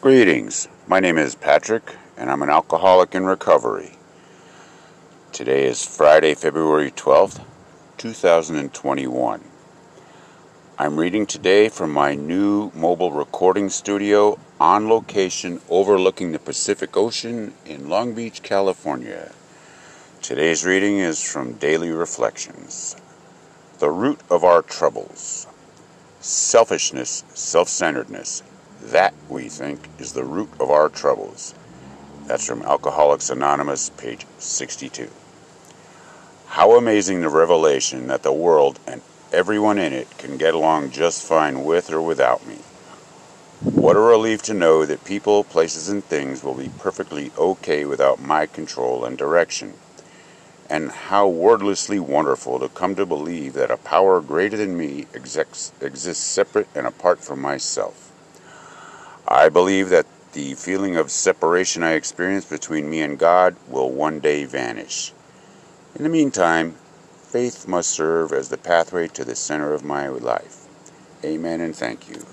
Greetings. My name is Patrick, and I'm an alcoholic in recovery. Today is Friday, February 12th, 2021. I'm reading today from my new mobile recording studio on location overlooking the Pacific Ocean in Long Beach, California. Today's reading is from Daily Reflections. The root of our troubles. Selfishness, self centeredness, that, we think, is the root of our troubles. That's from Alcoholics Anonymous, page 62. How amazing the revelation that the world and everyone in it can get along just fine with or without me. What a relief to know that people, places, and things will be perfectly okay without my control and direction. And how wordlessly wonderful to come to believe that a power greater than me exists separate and apart from myself. I believe that the feeling of separation I experience between me and God will one day vanish. In the meantime, faith must serve as the pathway to the center of my life. Amen and thank you.